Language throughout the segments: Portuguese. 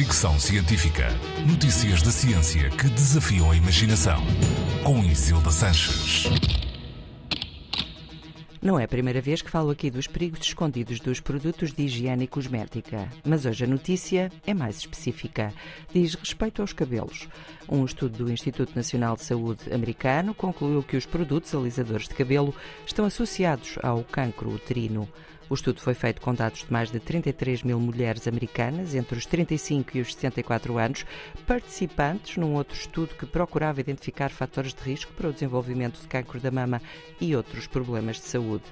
Fricção Científica. Notícias da ciência que desafiam a imaginação. Com Isilda Sanches. Não é a primeira vez que falo aqui dos perigos escondidos dos produtos de higiene e cosmética, mas hoje a notícia é mais específica. Diz respeito aos cabelos. Um estudo do Instituto Nacional de Saúde americano concluiu que os produtos alisadores de cabelo estão associados ao cancro uterino. O estudo foi feito com dados de mais de 33 mil mulheres americanas entre os 35 e os 64 anos, participantes num outro estudo que procurava identificar fatores de risco para o desenvolvimento de cancro da mama e outros problemas de saúde.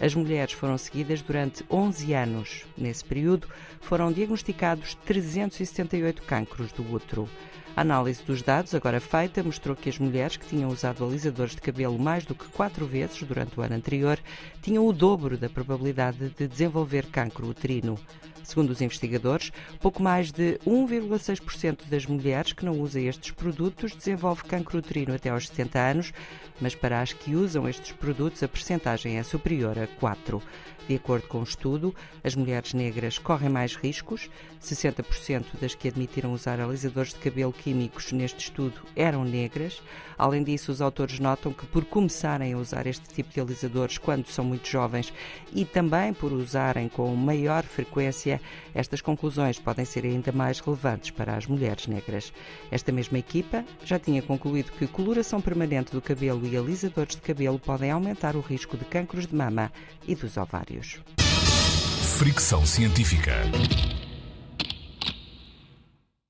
As mulheres foram seguidas durante 11 anos. Nesse período, foram diagnosticados 378 cancros do útero. A análise dos dados, agora feita, mostrou que as mulheres que tinham usado alisadores de cabelo mais do que quatro vezes durante o ano anterior tinham o dobro da probabilidade de desenvolver cancro uterino. Segundo os investigadores, pouco mais de 1,6% das mulheres que não usam estes produtos desenvolve cancro uterino até aos 70 anos, mas para as que usam estes produtos a percentagem é superior a 4%. De acordo com o estudo, as mulheres negras correm mais riscos. 60% das que admitiram usar alisadores de cabelo químicos neste estudo eram negras. Além disso, os autores notam que por começarem a usar este tipo de alisadores quando são muito jovens e também por usarem com maior frequência estas conclusões podem ser ainda mais relevantes para as mulheres negras. Esta mesma equipa já tinha concluído que coloração permanente do cabelo e alisadores de cabelo podem aumentar o risco de cancros de mama e dos ovários. Fricção científica.